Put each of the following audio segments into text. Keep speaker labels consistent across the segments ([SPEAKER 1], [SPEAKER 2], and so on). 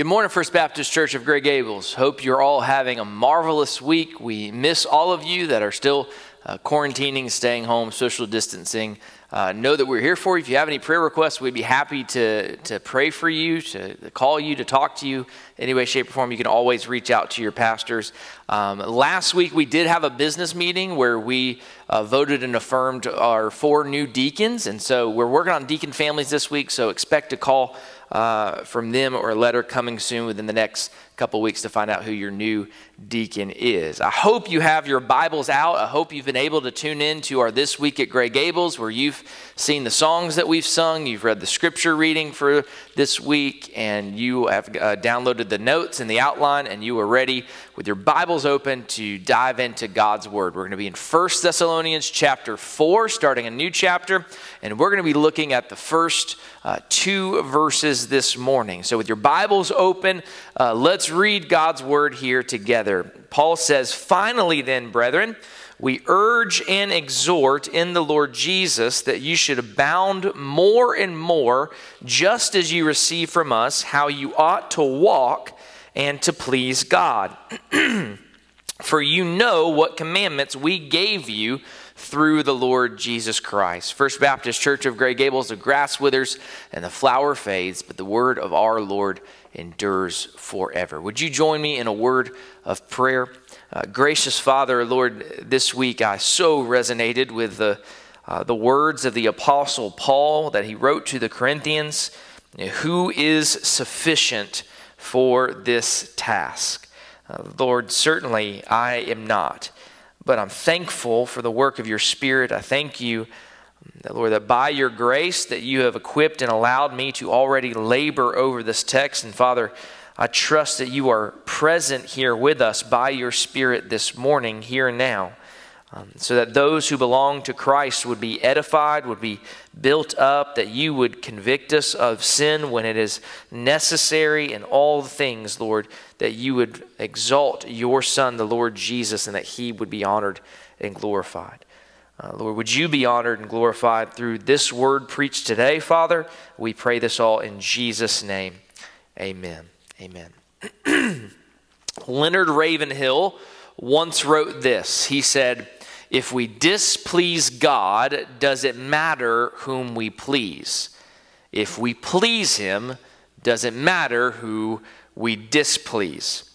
[SPEAKER 1] Good morning, First Baptist Church of Grey Gables. Hope you're all having a marvelous week. We miss all of you that are still uh, quarantining, staying home, social distancing. Uh, know that we're here for you. If you have any prayer requests, we'd be happy to, to pray for you, to call you, to talk to you any way, shape, or form. You can always reach out to your pastors. Um, last week, we did have a business meeting where we uh, voted and affirmed our four new deacons. And so we're working on deacon families this week, so expect to call uh, from them or a letter coming soon within the next couple weeks to find out who your new deacon is. I hope you have your Bibles out. I hope you've been able to tune in to our This Week at Grey Gables, where you've seen the songs that we've sung, you've read the scripture reading for this week, and you have uh, downloaded the notes and the outline, and you are ready with your Bibles open to dive into God's Word. We're going to be in 1 Thessalonians chapter 4, starting a new chapter, and we're going to be looking at the first uh, two verses this morning. So, with your Bibles open, uh, let's read God's Word here together. Paul says, Finally, then, brethren, we urge and exhort in the Lord Jesus that you should abound more and more, just as you receive from us how you ought to walk and to please God. For you know what commandments we gave you through the Lord Jesus Christ. First Baptist Church of Grey Gables, the grass withers and the flower fades, but the word of our Lord endures forever. Would you join me in a word of prayer? Uh, gracious Father, Lord, this week I so resonated with the, uh, the words of the Apostle Paul that he wrote to the Corinthians Who is sufficient for this task? Uh, Lord, certainly I am not, but I'm thankful for the work of your Spirit. I thank you. That, Lord, that by your grace that you have equipped and allowed me to already labor over this text. And Father, I trust that you are present here with us by your Spirit this morning, here and now, um, so that those who belong to Christ would be edified, would be built up, that you would convict us of sin when it is necessary, and all things, Lord, that you would exalt your Son, the Lord Jesus, and that he would be honored and glorified. Uh, Lord, would you be honored and glorified through this word preached today, Father? We pray this all in Jesus' name. Amen. Amen. Leonard Ravenhill once wrote this. He said, If we displease God, does it matter whom we please? If we please Him, does it matter who we displease?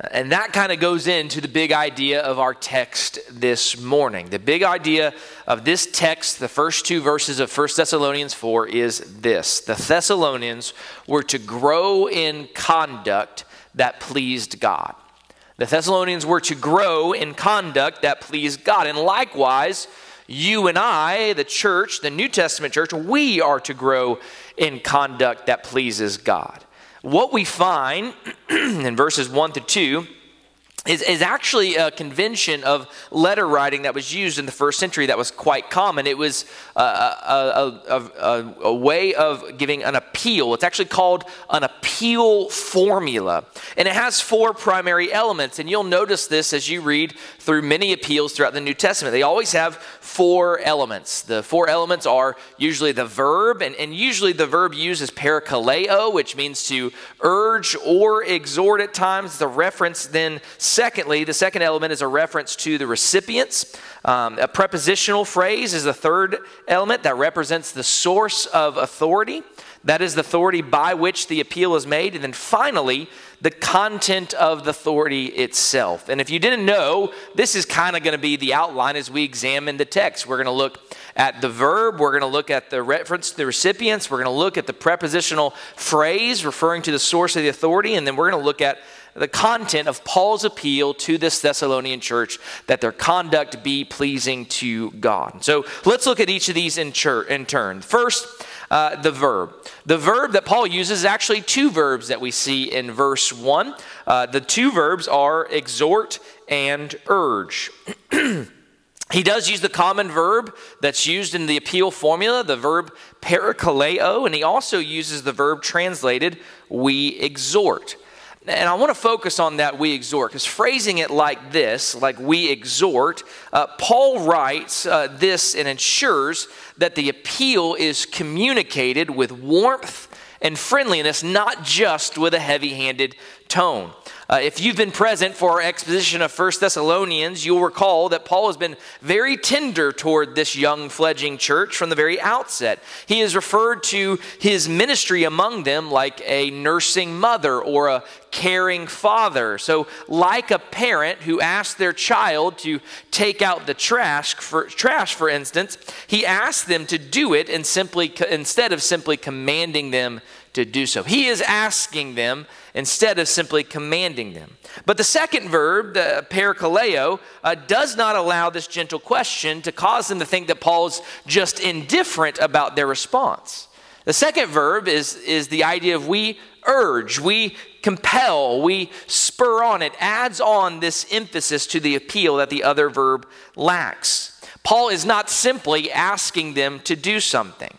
[SPEAKER 1] And that kind of goes into the big idea of our text this morning. The big idea of this text, the first two verses of 1 Thessalonians 4, is this The Thessalonians were to grow in conduct that pleased God. The Thessalonians were to grow in conduct that pleased God. And likewise, you and I, the church, the New Testament church, we are to grow in conduct that pleases God what we find in verses 1 to 2 is, is actually a convention of letter writing that was used in the first century that was quite common. It was uh, uh, uh, a, a, a, a, way of giving an appeal. It's actually called an appeal formula. And it has four primary elements. And you'll notice this as you read through many appeals throughout the New Testament. They always have four elements. The four elements are usually the verb, and, and usually the verb used is parakaleo, which means to urge or exhort at times. The reference then Secondly, the second element is a reference to the recipients. Um, a prepositional phrase is the third element that represents the source of authority. That is the authority by which the appeal is made. And then finally, the content of the authority itself. And if you didn't know, this is kind of going to be the outline as we examine the text. We're going to look at the verb, we're going to look at the reference to the recipients, we're going to look at the prepositional phrase referring to the source of the authority, and then we're going to look at the content of Paul's appeal to this Thessalonian church that their conduct be pleasing to God. So let's look at each of these in, in turn. First, uh, the verb. The verb that Paul uses is actually two verbs that we see in verse 1. Uh, the two verbs are exhort and urge. He does use the common verb that's used in the appeal formula, the verb parakaleo, and he also uses the verb translated we exhort. And I want to focus on that we exhort, because phrasing it like this, like we exhort, uh, Paul writes uh, this and ensures that the appeal is communicated with warmth and friendliness, not just with a heavy handed tone. Uh, if you've been present for our exposition of First Thessalonians, you'll recall that Paul has been very tender toward this young fledgling church from the very outset. He has referred to his ministry among them like a nursing mother or a caring father. So, like a parent who asks their child to take out the trash, for, trash, for instance, he asks them to do it and simply, instead of simply commanding them to do so. He is asking them instead of simply commanding them. But the second verb, the parakaleo, uh, does not allow this gentle question to cause them to think that Paul's just indifferent about their response. The second verb is, is the idea of we urge, we compel, we spur on. It adds on this emphasis to the appeal that the other verb lacks. Paul is not simply asking them to do something.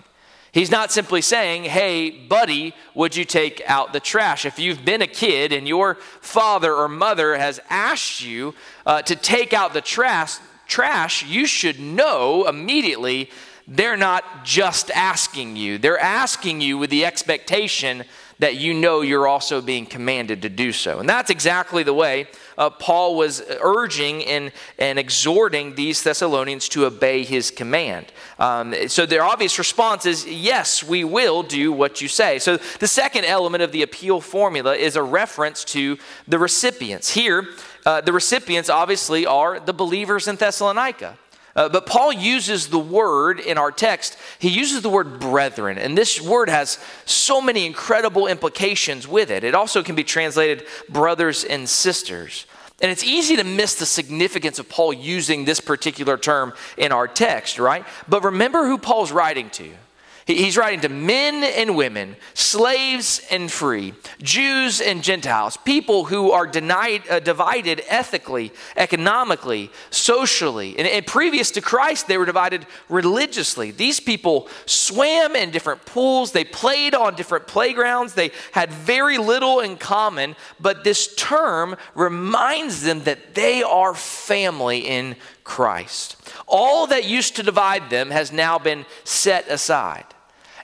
[SPEAKER 1] He's not simply saying, hey, buddy, would you take out the trash? If you've been a kid and your father or mother has asked you uh, to take out the trash, trash, you should know immediately they're not just asking you. They're asking you with the expectation that you know you're also being commanded to do so. And that's exactly the way uh, Paul was urging and, and exhorting these Thessalonians to obey his command. Um, so their obvious response is, yes, we will do what you say. So the second element of the appeal formula is a reference to the recipients. Here, uh, the recipients obviously are the believers in Thessalonica. Uh, but Paul uses the word in our text, he uses the word brethren. And this word has so many incredible implications with it. It also can be translated brothers and sisters. And it's easy to miss the significance of Paul using this particular term in our text, right? But remember who Paul's writing to. He's writing to men and women, slaves and free, Jews and Gentiles, people who are denied, uh, divided ethically, economically, socially. And, and previous to Christ, they were divided religiously. These people swam in different pools, they played on different playgrounds, they had very little in common, but this term reminds them that they are family in Christ. All that used to divide them has now been set aside.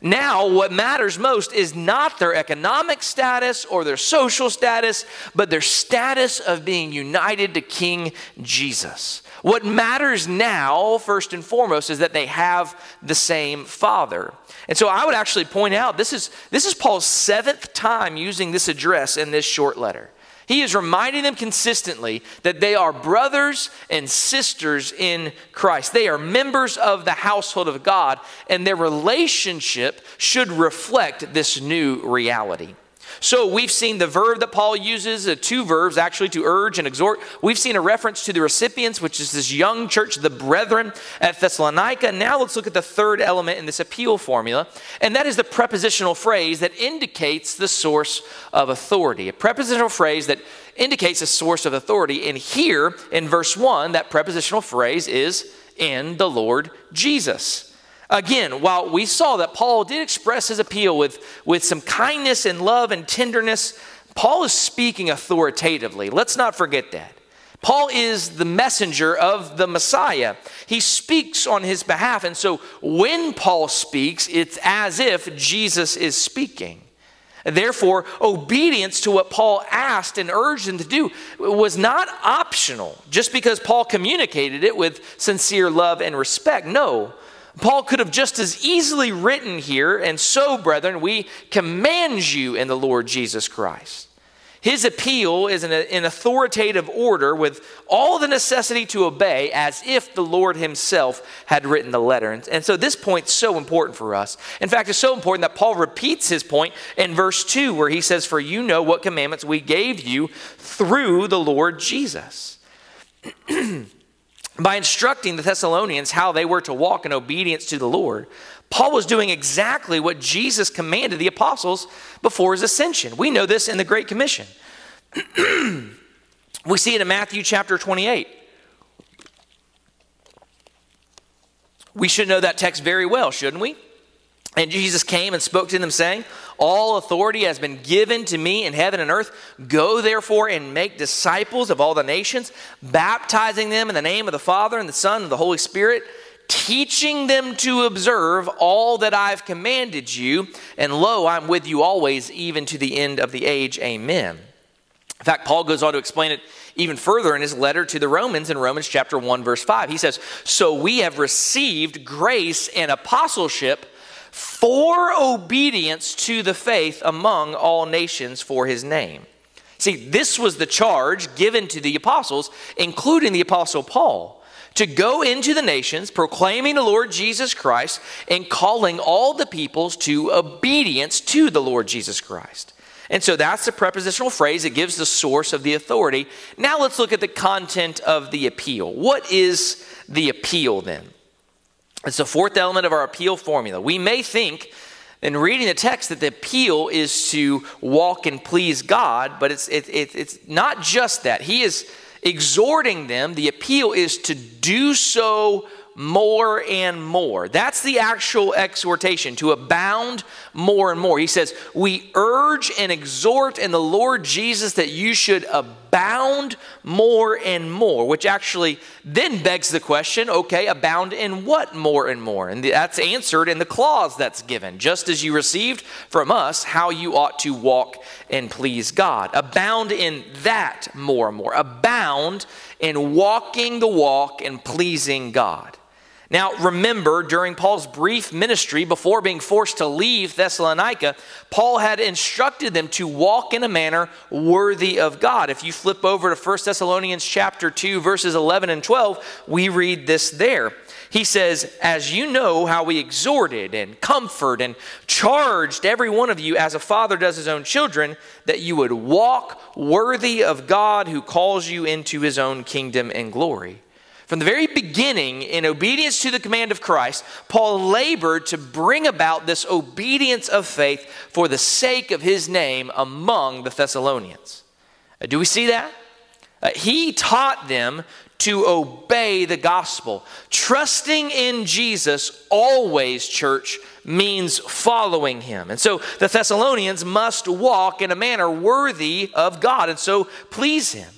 [SPEAKER 1] Now, what matters most is not their economic status or their social status, but their status of being united to King Jesus. What matters now, first and foremost, is that they have the same Father. And so I would actually point out this is, this is Paul's seventh time using this address in this short letter. He is reminding them consistently that they are brothers and sisters in Christ. They are members of the household of God, and their relationship should reflect this new reality. So we've seen the verb that Paul uses, uh, two verbs actually, to urge and exhort. We've seen a reference to the recipients, which is this young church, the brethren at Thessalonica. Now let's look at the third element in this appeal formula, and that is the prepositional phrase that indicates the source of authority. A prepositional phrase that indicates a source of authority. And here in verse 1, that prepositional phrase is in the Lord Jesus. Again, while we saw that Paul did express his appeal with, with some kindness and love and tenderness, Paul is speaking authoritatively. Let's not forget that. Paul is the messenger of the Messiah. He speaks on his behalf. And so when Paul speaks, it's as if Jesus is speaking. Therefore, obedience to what Paul asked and urged him to do was not optional just because Paul communicated it with sincere love and respect. No, Paul could have just as easily written here, and so, brethren, we command you in the Lord Jesus Christ. His appeal is in an authoritative order with all the necessity to obey as if the Lord himself had written the letter. And, and so this point's so important for us. In fact, it's so important that Paul repeats his point in verse 2 where he says, For you know what commandments we gave you through the Lord Jesus. by instructing the Thessalonians how they were to walk in obedience to the Lord, Paul was doing exactly what Jesus commanded the apostles before his ascension. We know this in the Great Commission. we see it in Matthew chapter 28. We should know that text very well, shouldn't we? And Jesus came and spoke to them, saying, All authority has been given to me in heaven and earth. Go therefore and make disciples of all the nations, baptizing them in the name of the Father and the Son and the Holy Spirit teaching them to observe all that I've commanded you. And lo, I'm with you always, even to the end of the age. Amen. In fact, Paul goes on to explain it even further in his letter to the Romans in Romans chapter 1 verse 5. He says, "So we have received grace and apostleship for obedience to the faith among all nations for his name." See, this was the charge given to the apostles, including the apostle Paul, to go into the nations proclaiming the Lord Jesus Christ and calling all the peoples to obedience to the Lord Jesus Christ. And so that's the prepositional phrase. It gives the source of the authority. Now let's look at the content of the appeal. What is the appeal then? It's the fourth element of our appeal formula. We may think in reading the text that the appeal is to walk and please God, but it's, it, it, it's not just that. He is exhorting them, the appeal is to do so more and more. That's the actual exhortation, to abound more and more. He says, We urge and exhort in the Lord Jesus that you should abound more and more, which actually then begs the question okay, abound in what more and more? And that's answered in the clause that's given, just as you received from us how you ought to walk and please God. Abound in that more and more. Abound in walking the walk and pleasing God. Now, remember, during Paul's brief ministry, before being forced to leave Thessalonica, Paul had instructed them to walk in a manner worthy of God. If you flip over to 1 Thessalonians chapter 2, verses 11 and 12, we read this there. He says, As you know how we exhorted and comforted and charged every one of you as a father does his own children, that you would walk worthy of God who calls you into his own kingdom and glory. From the very beginning, in obedience to the command of Christ, Paul labored to bring about this obedience of faith for the sake of his name among the Thessalonians. Uh, do we see that? Uh, he taught them to obey the gospel. Trusting in Jesus always, church, means following him. And so the Thessalonians must walk in a manner worthy of God and so please him.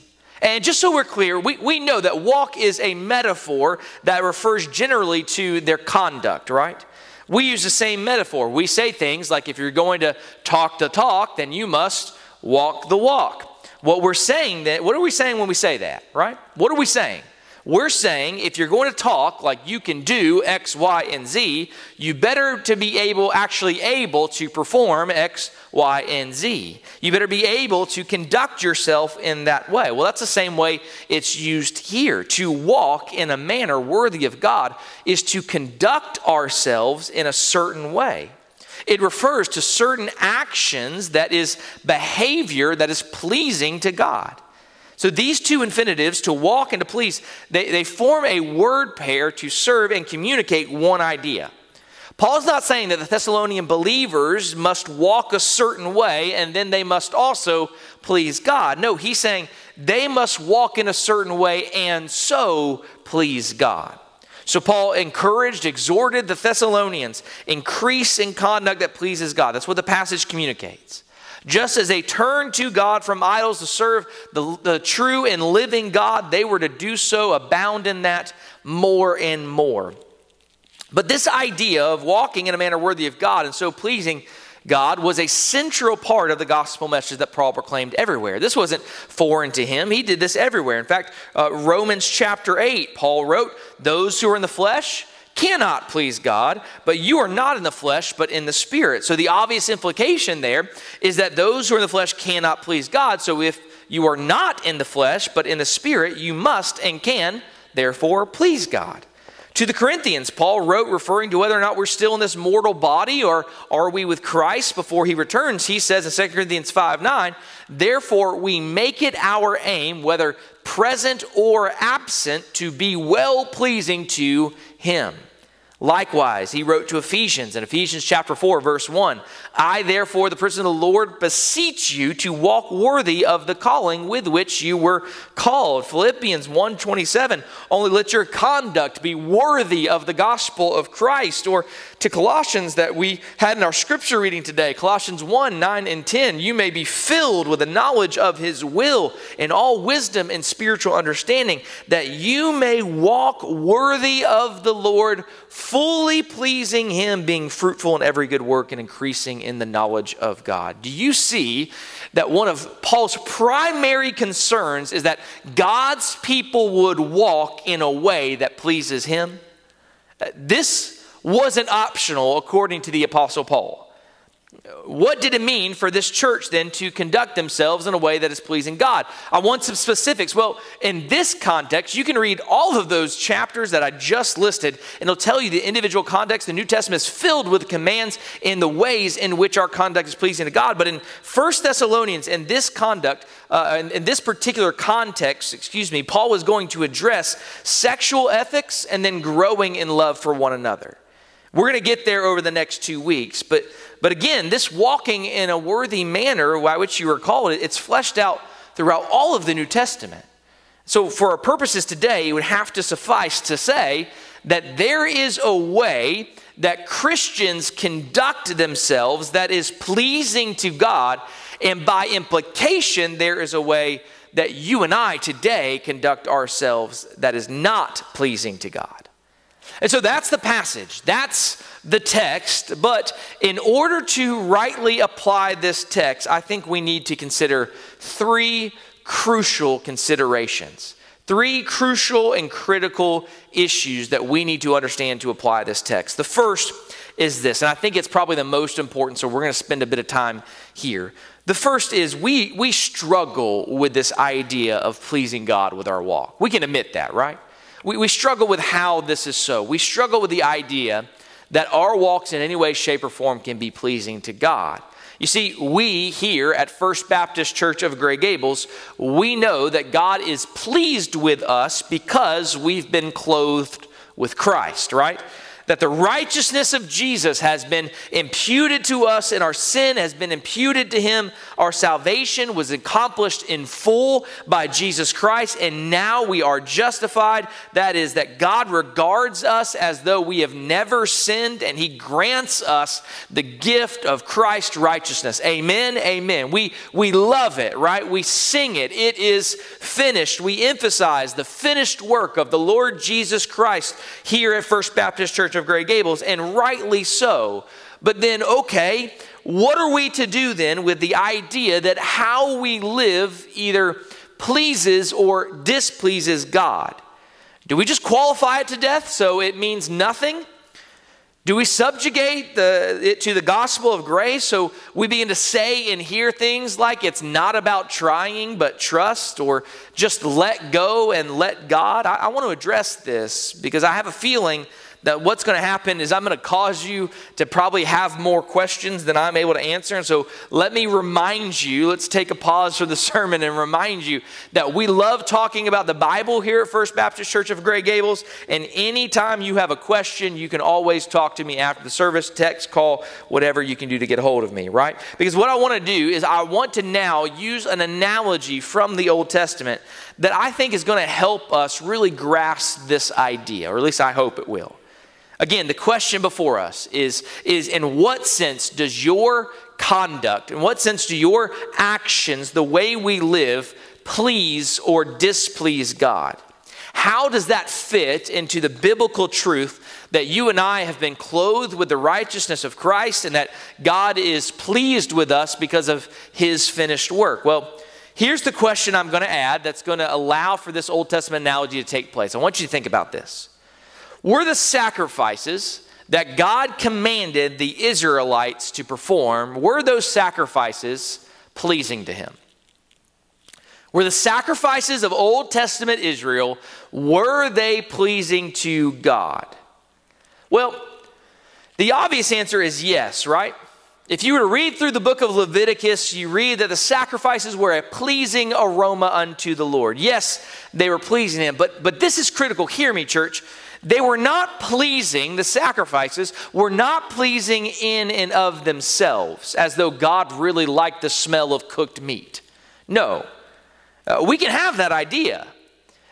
[SPEAKER 1] And just so we're clear, we, we know that walk is a metaphor that refers generally to their conduct, right? We use the same metaphor. We say things like if you're going to talk the talk, then you must walk the walk. What we're saying that, what are we saying when we say that, right? What are we saying? We're saying if you're going to talk like you can do X, Y, and Z, you better to be able, actually able to perform X, Y, and Z. You better be able to conduct yourself in that way. Well, that's the same way it's used here. To walk in a manner worthy of God is to conduct ourselves in a certain way. It refers to certain actions that is behavior that is pleasing to God. So these two infinitives, to walk and to please, they, they form a word pair to serve and communicate one idea. Paul's not saying that the Thessalonian believers must walk a certain way and then they must also please God. No, he's saying they must walk in a certain way and so please God. So Paul encouraged, exhorted the Thessalonians, increase in conduct that pleases God. That's what the passage communicates. Just as they turned to God from idols to serve the, the true and living God, they were to do so, abound in that more and more. But this idea of walking in a manner worthy of God and so pleasing God was a central part of the gospel message that Paul proclaimed everywhere. This wasn't foreign to him, he did this everywhere. In fact, uh, Romans chapter 8, Paul wrote, Those who are in the flesh, cannot please God, but you are not in the flesh, but in the spirit. So the obvious implication there is that those who are in the flesh cannot please God. So if you are not in the flesh, but in the spirit, you must and can, therefore, please God. To the Corinthians, Paul wrote, referring to whether or not we're still in this mortal body or are we with Christ before he returns. He says in 2 Corinthians 5 9, therefore we make it our aim, whether present or absent, to be well pleasing to him. Likewise, he wrote to Ephesians in Ephesians chapter 4, verse 1 I, therefore, the person of the Lord, beseech you to walk worthy of the calling with which you were called. Philippians 1 27, only let your conduct be worthy of the gospel of Christ. Or to Colossians that we had in our scripture reading today Colossians 1 9 and 10. You may be filled with the knowledge of his will and all wisdom and spiritual understanding, that you may walk worthy of the Lord, fully pleasing him, being fruitful in every good work and increasing in the knowledge of God. Do you see that one of Paul's primary concerns is that God's people would walk in a way that pleases him? Uh, this wasn't optional according to the Apostle Paul. What did it mean for this church then to conduct themselves in a way that is pleasing God? I want some specifics. Well, in this context, you can read all of those chapters that I just listed, and it'll tell you the individual context. The New Testament is filled with commands in the ways in which our conduct is pleasing to God. But in First Thessalonians, in this conduct, uh, in, in this particular context, excuse me, Paul was going to address sexual ethics and then growing in love for one another. We're going to get there over the next two weeks. But, but again, this walking in a worthy manner by which you were called, it's fleshed out throughout all of the New Testament. So, for our purposes today, it would have to suffice to say that there is a way that Christians conduct themselves that is pleasing to God, and by implication, there is a way that you and I today conduct ourselves that is not pleasing to God. And so that's the passage, that's the text. But in order to rightly apply this text, I think we need to consider three crucial considerations. Three crucial and critical issues that we need to understand to apply this text. The first is this, and I think it's probably the most important, so we're going to spend a bit of time here. The first is we, we struggle with this idea of pleasing God with our walk. We can admit that, right? We, we struggle with how this is so. We struggle with the idea that our walks in any way, shape, or form can be pleasing to God. You see, we here at First Baptist Church of Gray Gables, we know that God is pleased with us because we've been clothed with Christ, right? That the righteousness of Jesus has been imputed to us and our sin has been imputed to him. Our salvation was accomplished in full by Jesus Christ, and now we are justified. That is, that God regards us as though we have never sinned, and he grants us the gift of Christ's righteousness. Amen. Amen. We, we love it, right? We sing it. It is finished. We emphasize the finished work of the Lord Jesus Christ here at First Baptist Church Church of Gray Gables, and rightly so. But then, okay, what are we to do then with the idea that how we live either pleases or displeases God? Do we just qualify it to death so it means nothing? Do we subjugate the, it to the gospel of grace so we begin to say and hear things like it's not about trying but trust or just let go and let God? I, I want to address this because I have a feeling that what's going to happen is I'm going to cause you to probably have more questions than I'm able to answer. And so let me remind you, let's take a pause for the sermon and remind you that we love talking about the Bible here at First Baptist Church of Gray Gables. And anytime you have a question, you can always talk to me after the service, text, call, whatever you can do to get a hold of me, right? Because what I want to do is I want to now use an analogy from the Old Testament that I think is going to help us really grasp this idea, or at least I hope it will. Again, the question before us is, is in what sense does your conduct, in what sense do your actions, the way we live, please or displease God? How does that fit into the biblical truth that you and I have been clothed with the righteousness of Christ and that God is pleased with us because of his finished work? Well, here's the question I'm going to add that's going to allow for this Old Testament analogy to take place. I want you to think about this were the sacrifices that God commanded the Israelites to perform, were those sacrifices pleasing to him? Were the sacrifices of Old Testament Israel, were they pleasing to God? Well, the obvious answer is yes, right? If you were to read through the book of Leviticus, you read that the sacrifices were a pleasing aroma unto the Lord. Yes, they were pleasing him, but, but this is critical. Hear me, church. They were not pleasing, the sacrifices were not pleasing in and of themselves, as though God really liked the smell of cooked meat. No. Uh, we can have that idea.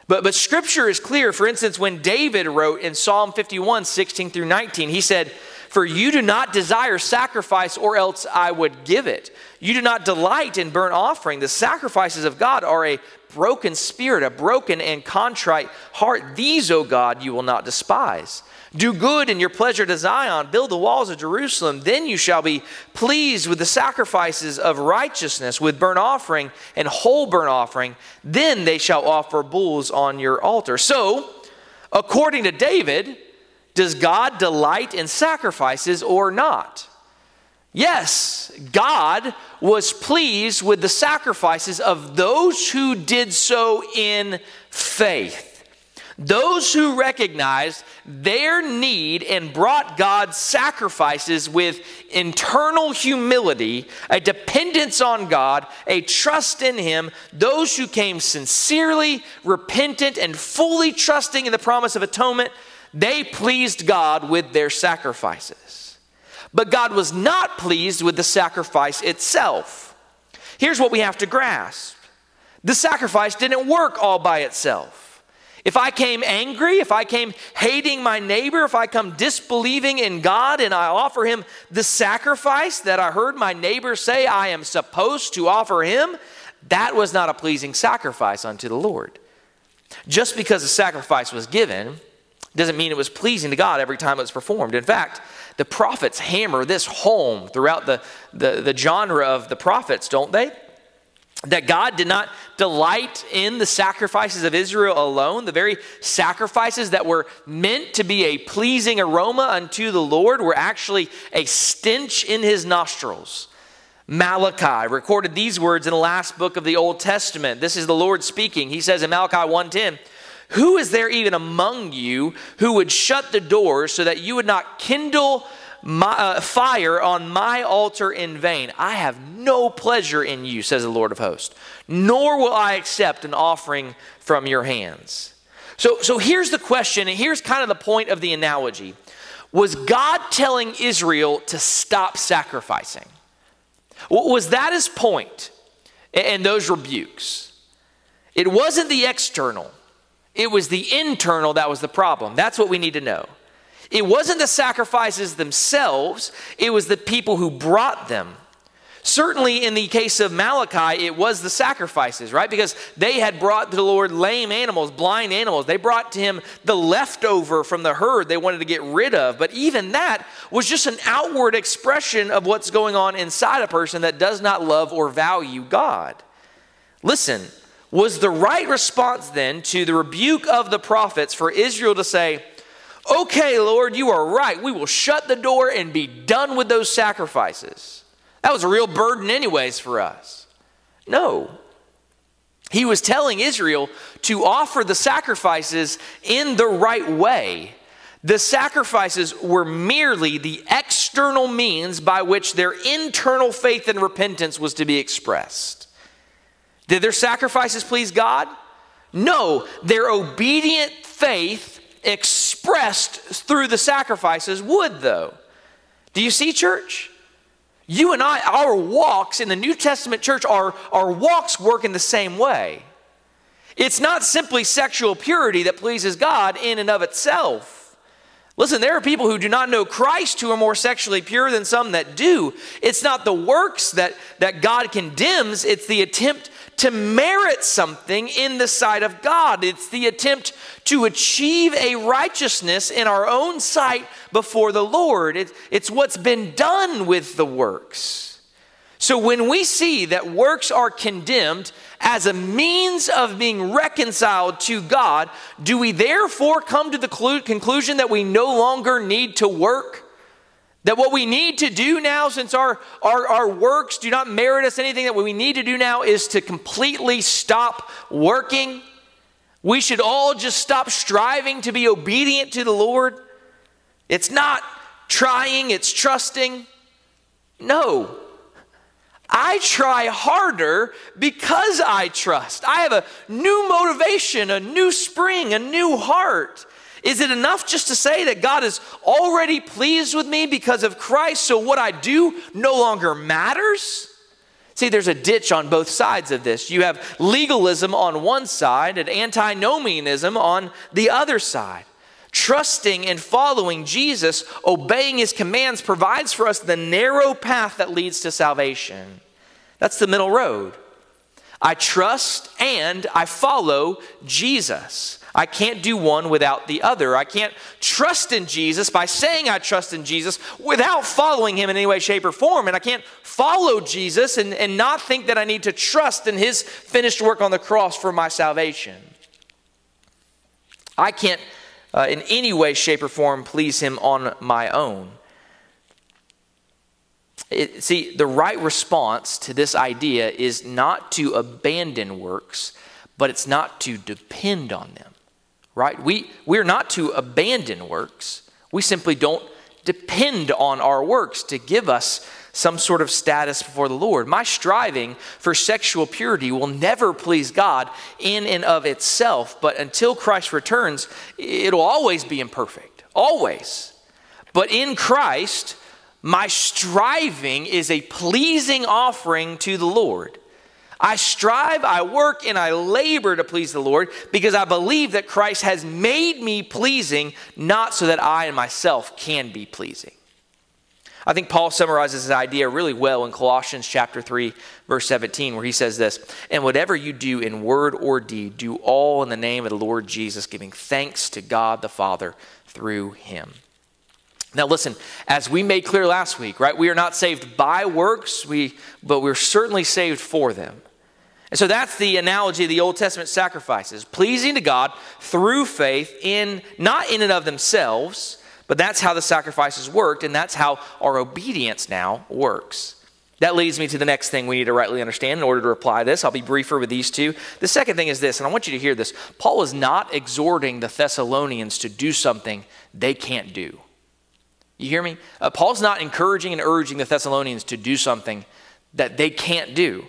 [SPEAKER 1] But, but scripture is clear. For instance, when David wrote in Psalm 51, 16 through 19, he said, For you do not desire sacrifice, or else I would give it. You do not delight in burnt offering. The sacrifices of God are a broken spirit, a broken and contrite heart. These, O God, you will not despise. Do good in your pleasure to Zion, build the walls of Jerusalem. Then you shall be pleased with the sacrifices of righteousness, with burnt offering and whole burnt offering. Then they shall offer bulls on your altar. So, according to David, does God delight in sacrifices or not? Yes, God was pleased with the sacrifices of those who did so in faith. Those who recognized their need and brought God's sacrifices with internal humility, a dependence on God, a trust in Him, those who came sincerely, repentant, and fully trusting in the promise of atonement, they pleased God with their sacrifices. But God was not pleased with the sacrifice itself. Here's what we have to grasp the sacrifice didn't work all by itself. If I came angry, if I came hating my neighbor, if I come disbelieving in God and I offer him the sacrifice that I heard my neighbor say I am supposed to offer him, that was not a pleasing sacrifice unto the Lord. Just because the sacrifice was given doesn't mean it was pleasing to God every time it was performed. In fact, the prophets hammer this home throughout the, the, the genre of the prophets, don't they? that God did not delight in the sacrifices of Israel alone, the very sacrifices that were meant to be a pleasing aroma unto the Lord were actually a stench in his nostrils. Malachi recorded these words in the last book of the Old Testament. This is the Lord speaking. He says in Malachi 1:10, "Who is there even among you who would shut the doors so that you would not kindle my, uh, fire on my altar in vain. I have no pleasure in you, says the Lord of hosts, nor will I accept an offering from your hands. So, so here's the question, and here's kind of the point of the analogy. Was God telling Israel to stop sacrificing? Was that his point in those rebukes? It wasn't the external, it was the internal that was the problem. That's what we need to know. It wasn't the sacrifices themselves, it was the people who brought them. Certainly, in the case of Malachi, it was the sacrifices, right? Because they had brought to the Lord lame animals, blind animals. They brought to him the leftover from the herd they wanted to get rid of. But even that was just an outward expression of what's going on inside a person that does not love or value God. Listen, was the right response then to the rebuke of the prophets for Israel to say, Okay, Lord, you are right. We will shut the door and be done with those sacrifices. That was a real burden, anyways, for us. No. He was telling Israel to offer the sacrifices in the right way. The sacrifices were merely the external means by which their internal faith and repentance was to be expressed. Did their sacrifices please God? No, their obedient faith expressed through the sacrifices would, though. Do you see, church? You and I, our walks in the New Testament church, our, our walks work in the same way. It's not simply sexual purity that pleases God in and of itself. Listen, there are people who do not know Christ who are more sexually pure than some that do. It's not the works that, that God condemns, it's the attempt to merit something in the sight of God. It's the attempt to achieve a righteousness in our own sight before the Lord. It, it's what's been done with the works. So when we see that works are condemned as a means of being reconciled to God, do we therefore come to the conclusion that we no longer need to work? That what we need to do now, since our, our, our works do not merit us anything, that what we need to do now is to completely stop working. We should all just stop striving to be obedient to the Lord. It's not trying, it's trusting. No. I try harder because I trust. I have a new motivation, a new spring, a new heart. Is it enough just to say that God is already pleased with me because of Christ, so what I do no longer matters? See, there's a ditch on both sides of this. You have legalism on one side and antinomianism on the other side. Trusting and following Jesus, obeying his commands, provides for us the narrow path that leads to salvation. That's the middle road. I trust and I follow Jesus. I can't do one without the other. I can't trust in Jesus by saying I trust in Jesus without following him in any way, shape, or form. And I can't follow Jesus and, and not think that I need to trust in his finished work on the cross for my salvation. I can't uh, in any way, shape, or form please him on my own. It, see, the right response to this idea is not to abandon works, but it's not to depend on them right? We, we're not to abandon works. We simply don't depend on our works to give us some sort of status before the Lord. My striving for sexual purity will never please God in and of itself, but until Christ returns, it'll always be imperfect. Always. But in Christ, my striving is a pleasing offering to the Lord. I strive, I work, and I labor to please the Lord because I believe that Christ has made me pleasing, not so that I and myself can be pleasing. I think Paul summarizes this idea really well in Colossians chapter 3 verse 17 where he says this, "And whatever you do in word or deed, do all in the name of the Lord Jesus, giving thanks to God the Father through him." Now listen, as we made clear last week, right? We are not saved by works, we but we're certainly saved for them. And so that's the analogy of the Old Testament sacrifices, pleasing to God through faith in not in and of themselves, but that's how the sacrifices worked, and that's how our obedience now works. That leads me to the next thing we need to rightly understand in order to apply this. I'll be briefer with these two. The second thing is this, and I want you to hear this. Paul is not exhorting the Thessalonians to do something they can't do. You hear me? Uh, Paul's not encouraging and urging the Thessalonians to do something that they can't do.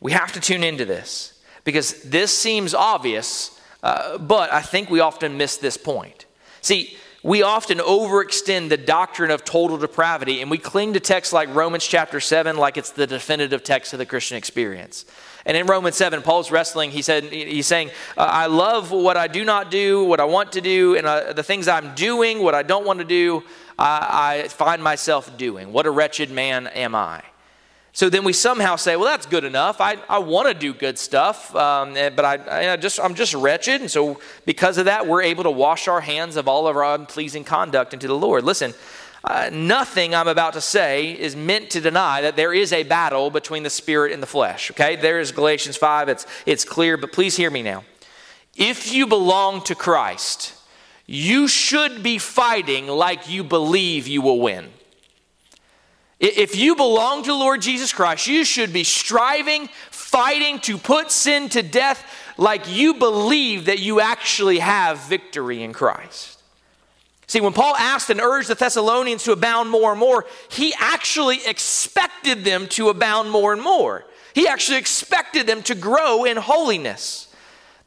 [SPEAKER 1] We have to tune into this because this seems obvious, uh, but I think we often miss this point. See, we often overextend the doctrine of total depravity and we cling to texts like Romans chapter 7 like it's the definitive text of the Christian experience. And in Romans 7, Paul's wrestling, he said, he's saying, uh, I love what I do not do, what I want to do, and uh, the things I'm doing, what I don't want to do, I, I find myself doing. What a wretched man am I. So then we somehow say, well, that's good enough. I, I want to do good stuff, um, eh, but I, I, just, I'm just wretched. And so because of that, we're able to wash our hands of all of our unpleasing conduct into the Lord. Listen, uh, nothing I'm about to say is meant to deny that there is a battle between the spirit and the flesh. Okay, there is Galatians 5, it's, it's clear, but please hear me now. If you belong to Christ, you should be fighting like you believe you will win. If you belong to the Lord Jesus Christ, you should be striving, fighting to put sin to death like you believe that you actually have victory in Christ. See, when Paul asked and urged the Thessalonians to abound more and more, he actually expected them to abound more and more. He actually expected them to grow in holiness.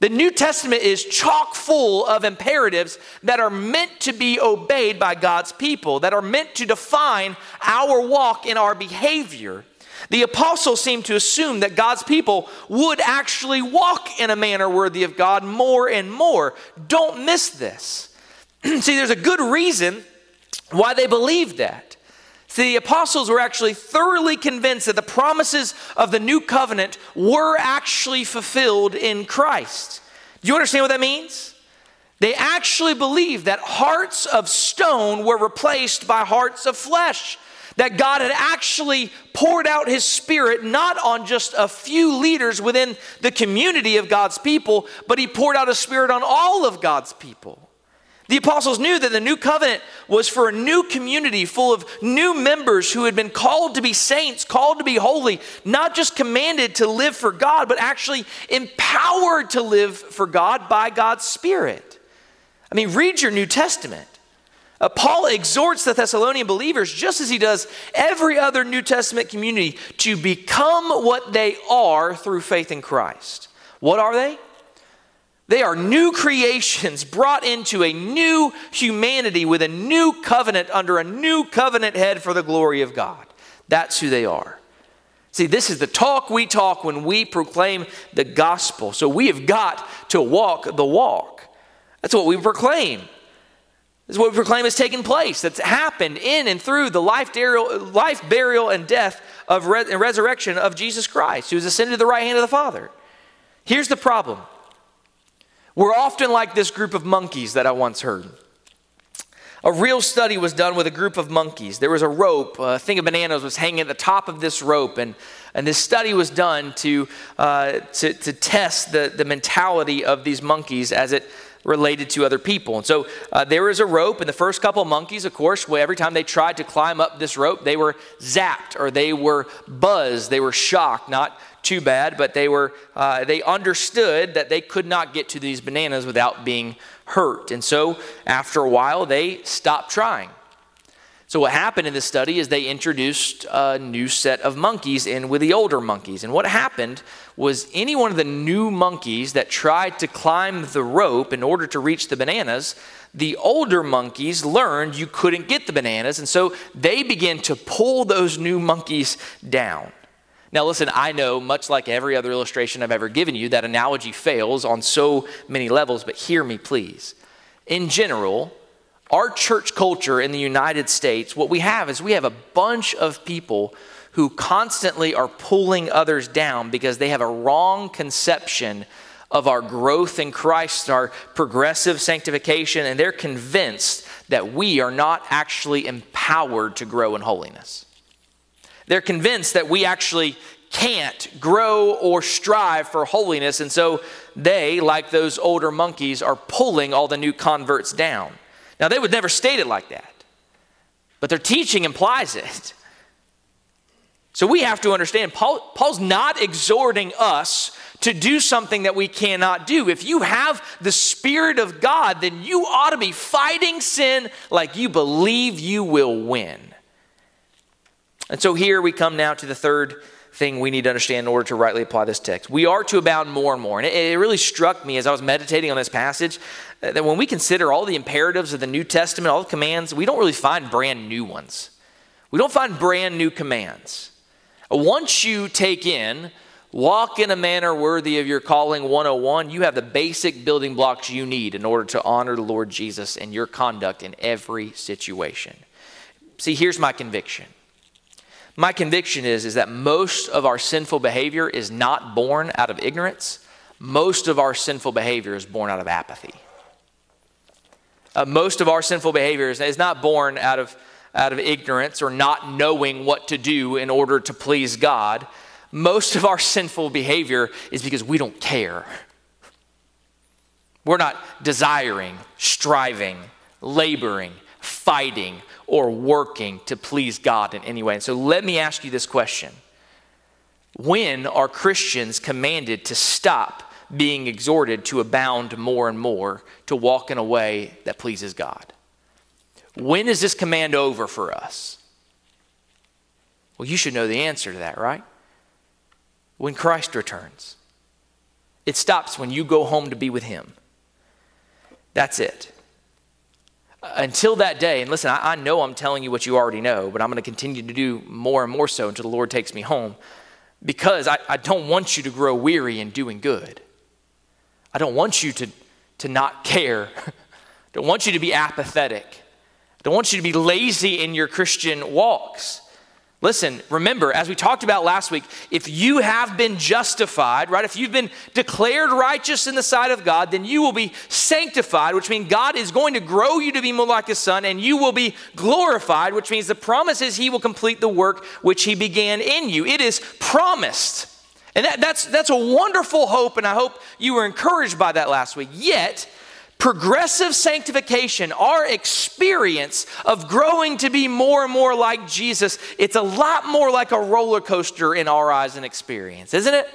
[SPEAKER 1] The New Testament is chock full of imperatives that are meant to be obeyed by God's people, that are meant to define our walk and our behavior. The apostles seem to assume that God's people would actually walk in a manner worthy of God more and more. Don't miss this. See, there's a good reason why they believed that. See, the apostles were actually thoroughly convinced that the promises of the new covenant were actually fulfilled in Christ. Do you understand what that means? They actually believed that hearts of stone were replaced by hearts of flesh. That God had actually poured out his spirit not on just a few leaders within the community of God's people, but he poured out a spirit on all of God's people. The apostles knew that the new covenant was for a new community full of new members who had been called to be saints, called to be holy, not just commanded to live for God, but actually empowered to live for God by God's Spirit. I mean, read your New Testament. Uh, Paul exhorts the Thessalonian believers, just as he does every other New Testament community, to become what they are through faith in Christ. What are they? They are new creations brought into a new humanity with a new covenant under a new covenant head for the glory of God. That's who they are. See, this is the talk we talk when we proclaim the gospel. So we have got to walk the walk. That's what we proclaim. This is what we proclaim has taken place, that's happened in and through the life, burial, life, burial and death of re- and resurrection of Jesus Christ, who has ascended to the right hand of the Father. Here's the problem we're often like this group of monkeys that I once heard. A real study was done with a group of monkeys. There was a rope, a thing of bananas was hanging at the top of this rope, and, and this study was done to, uh, to, to test the, the mentality of these monkeys as it related to other people. And so uh, there was a rope, and the first couple monkeys, of course, every time they tried to climb up this rope, they were zapped or they were buzzed, they were shocked, not too bad, but they were uh, they understood that they could not get to these bananas without being hurt. And so after a while, they stopped trying. So, what happened in this study is they introduced a new set of monkeys in with the older monkeys. And what happened was any one of the new monkeys that tried to climb the rope in order to reach the bananas, the older monkeys learned you couldn't get the bananas. And so they began to pull those new monkeys down. Now, listen, I know, much like every other illustration I've ever given you, that analogy fails on so many levels, but hear me, please. In general, our church culture in the United States, what we have is we have a bunch of people who constantly are pulling others down because they have a wrong conception of our growth in Christ, our progressive sanctification, and they're convinced that we are not actually empowered to grow in holiness. They're convinced that we actually can't grow or strive for holiness. And so they, like those older monkeys, are pulling all the new converts down. Now, they would never state it like that, but their teaching implies it. So we have to understand Paul, Paul's not exhorting us to do something that we cannot do. If you have the Spirit of God, then you ought to be fighting sin like you believe you will win. And so here we come now to the third thing we need to understand in order to rightly apply this text. We are to abound more and more. And it, it, really struck me as I was meditating on this passage uh, that when we consider all the imperatives of the New Testament, all the commands, we don't really find brand new ones. We don't find brand new commands. Once you take in, walk in a manner worthy of your calling 101, you have the basic building blocks you need in order to honor the Lord Jesus in your conduct in every situation. See, here's my conviction my conviction is, is that most of our sinful behavior is not born out of ignorance. Most of our sinful behavior is born out of apathy. Uh, most of our sinful behavior is, is not born out of, out of ignorance or not knowing what to do in order to please God. Most of our sinful behavior is because we don't care. We're not desiring, striving, laboring, fighting, or working to please God in any way. And so let me ask you this question When are Christians commanded to stop being exhorted to abound more and more, to walk in a way that pleases God? When is this command over for us? Well, you should know the answer to that, right? When Christ returns. It stops when you go home to be with Him. That's it until that day, and listen, I, I, know I'm telling you what you already know, but I'm going to continue to do more and more so until the Lord takes me home because I, I don't want you to grow weary in doing good. I don't want you to, to not care. I don't want you to be apathetic. I don't want you to be lazy in your Christian walks. Listen, remember, as we talked about last week, if you have been justified, right, if you've been declared righteous in the sight of God, then you will be sanctified, which means God is going to grow you to be more like His Son, and you will be glorified, which means the promise is He will complete the work which He began in you. It is promised. And that, that's, that's a wonderful hope, and I hope you were encouraged by that last week. Yet, progressive sanctification, our experience of growing to be more and more like Jesus, it's a lot more like a roller coaster in our eyes and experience, isn't it?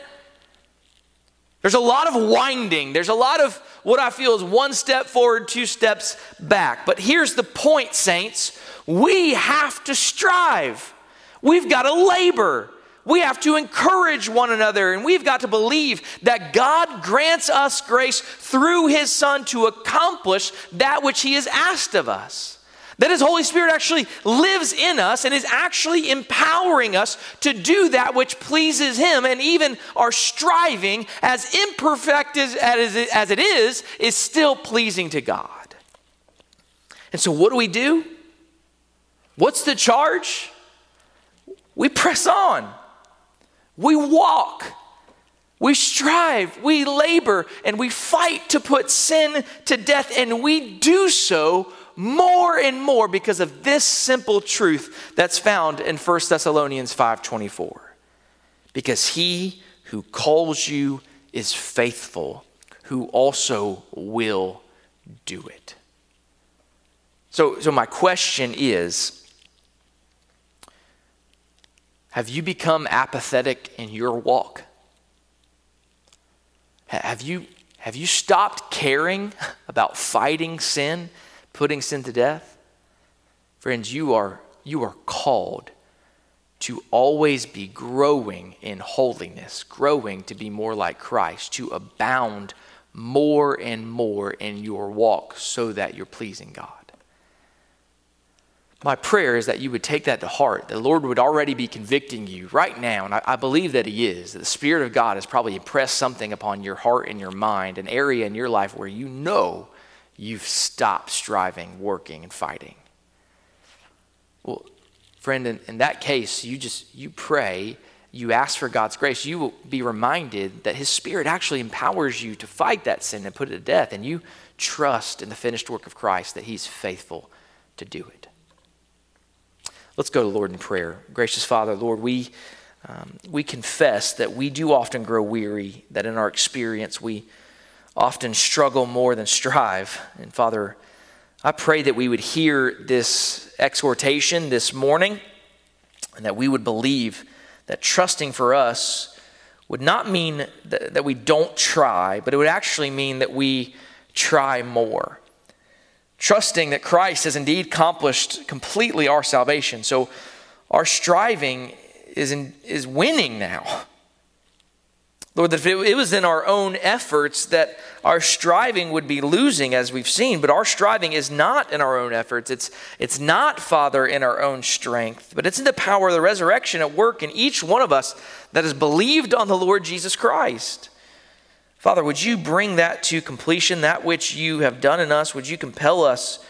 [SPEAKER 1] There's a lot of winding. There's a lot of what I feel is one step forward, two steps back. But here's the point, saints we have to strive, we've got to labor. We have to encourage one another, and we've got to believe that God grants us grace through His Son to accomplish that which He has asked of us. That His Holy Spirit actually lives in us and is actually empowering us to do that which pleases Him, and even our striving, as imperfect as, as it is, is still pleasing to God. And so, what do we do? What's the charge? We press on, we walk, we strive, we labor, and we fight to put sin to death, and we do so more and more because of this simple truth that's found in 1 Thessalonians 5:24. Because he who calls you is faithful, who also will do it. So, so my question is Have you become apathetic in your walk? Have you, have you stopped caring about fighting sin, putting sin to death? Friends, you are, you are called to always be growing in holiness, growing to be more like Christ, to abound more and more in your walk so that you're pleasing God. My prayer is that you would take that to heart. The Lord would already be convicting you right now, and I, I, believe that He is. That the Spirit of God has probably impressed something upon your heart and your mind, an area in your life where you know you've stopped striving, working, and fighting. Well, friend, in, in that case, you just you pray, you ask for God's grace. You will be reminded that His Spirit actually empowers you to fight that sin and put it to death, and you trust in the finished work of Christ that He's faithful to do it. Let's go to Lord in prayer. Gracious Father, Lord, we, um, we confess that we do often grow weary, that in our experience we often struggle more than strive. And Father, I pray that we would hear this exhortation this morning and that we would believe that trusting for us would not mean that, that we don't try, but it would actually mean that we try more trusting that Christ has indeed accomplished completely our salvation. So our striving is, in, is winning now. Lord, that if it, it was in our own efforts that our striving would be losing, as we've seen, but our striving is not in our own efforts. It's, it's not, Father, in our own strength, but it's in the power of the resurrection at work in each one of us that has believed on the Lord Jesus Christ. Father, would you bring that to completion, that which you have done in us? Would you compel us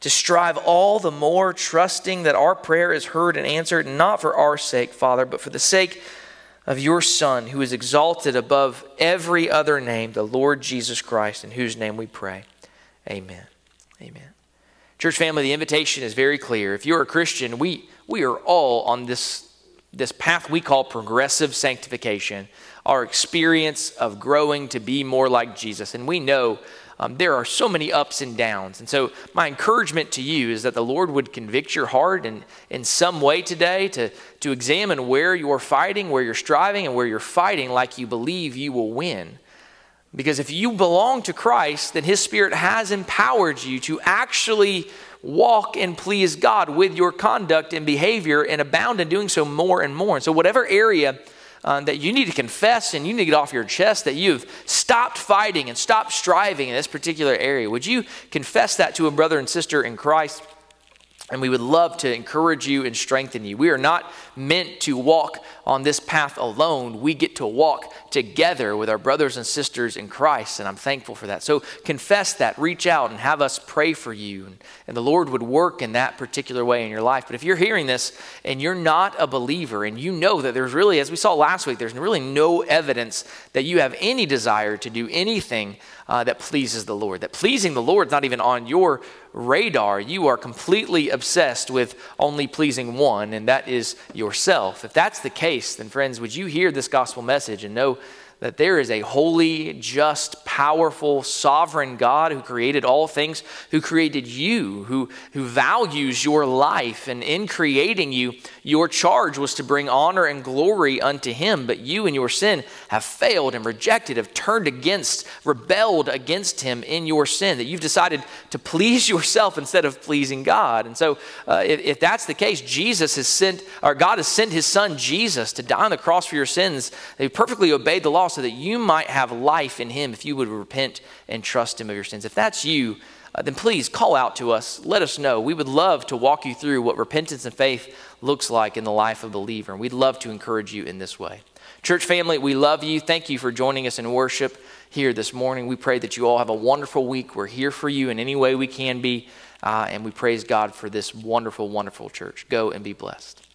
[SPEAKER 1] to strive all the more, trusting that our prayer is heard and answered, not for our sake, Father, but for the sake of your Son, who is exalted above every other name, the Lord Jesus Christ, in whose name we pray. Amen. Amen. Church family, the invitation is very clear. If you're a Christian, we, we are all on this, this path we call progressive sanctification our experience of growing to be more like Jesus. And we know um, there are so many ups and downs. And so, my encouragement to you is that the Lord would convict your heart in, in some way today to, to examine where you're fighting, where you're striving, and where you're fighting like you believe you will win. Because if you belong to Christ, then His Spirit has empowered you to actually walk and please God with your conduct and behavior and abound in doing so more and more. And so, whatever area uh, that you need to confess and you need to get off your chest that you've stopped fighting and stopped striving in this particular area. Would you confess that to a brother and sister in Christ? And we would love to encourage you and strengthen you. We are not meant to walk on this path alone. We get to walk together with our brothers and sisters in Christ, and I'm thankful for that. So confess that, reach out, and have us pray for you. And, the Lord would work in that particular way in your life. But if you're hearing this and you're not a believer, and you know that there's really, as we saw last week, there's really no evidence that you have any desire to do anything uh, that pleases the Lord. That pleasing the Lord is not even on your radar. You are completely obsessed with only pleasing one, and that is yourself. If that's the case, then, friends, would you hear this gospel message and know that there is a holy, just, powerful, sovereign God who created all things, who created you, who, who values your life. And in creating you, your charge was to bring honor and glory unto him. But you in your sin have failed and rejected, have turned against, rebelled against him in your sin, that you've decided to please yourself instead of pleasing God. And so, uh, if, if that's the case, Jesus has sent, or God has sent his son Jesus to die on the cross for your sins. They perfectly obeyed the law so that you might have life in Him if you would repent and trust Him of your sins. If that's you, uh, then please call out to us. Let us know. We would love to walk you through what repentance and faith looks like in the life of a believer. And we'd love to encourage you in this way. Church family, we love you. Thank you for joining us in worship here this morning. We pray that you all have a wonderful week. We're here for you in any way we can be. Uh, and we praise God for this wonderful, wonderful church. Go and be blessed.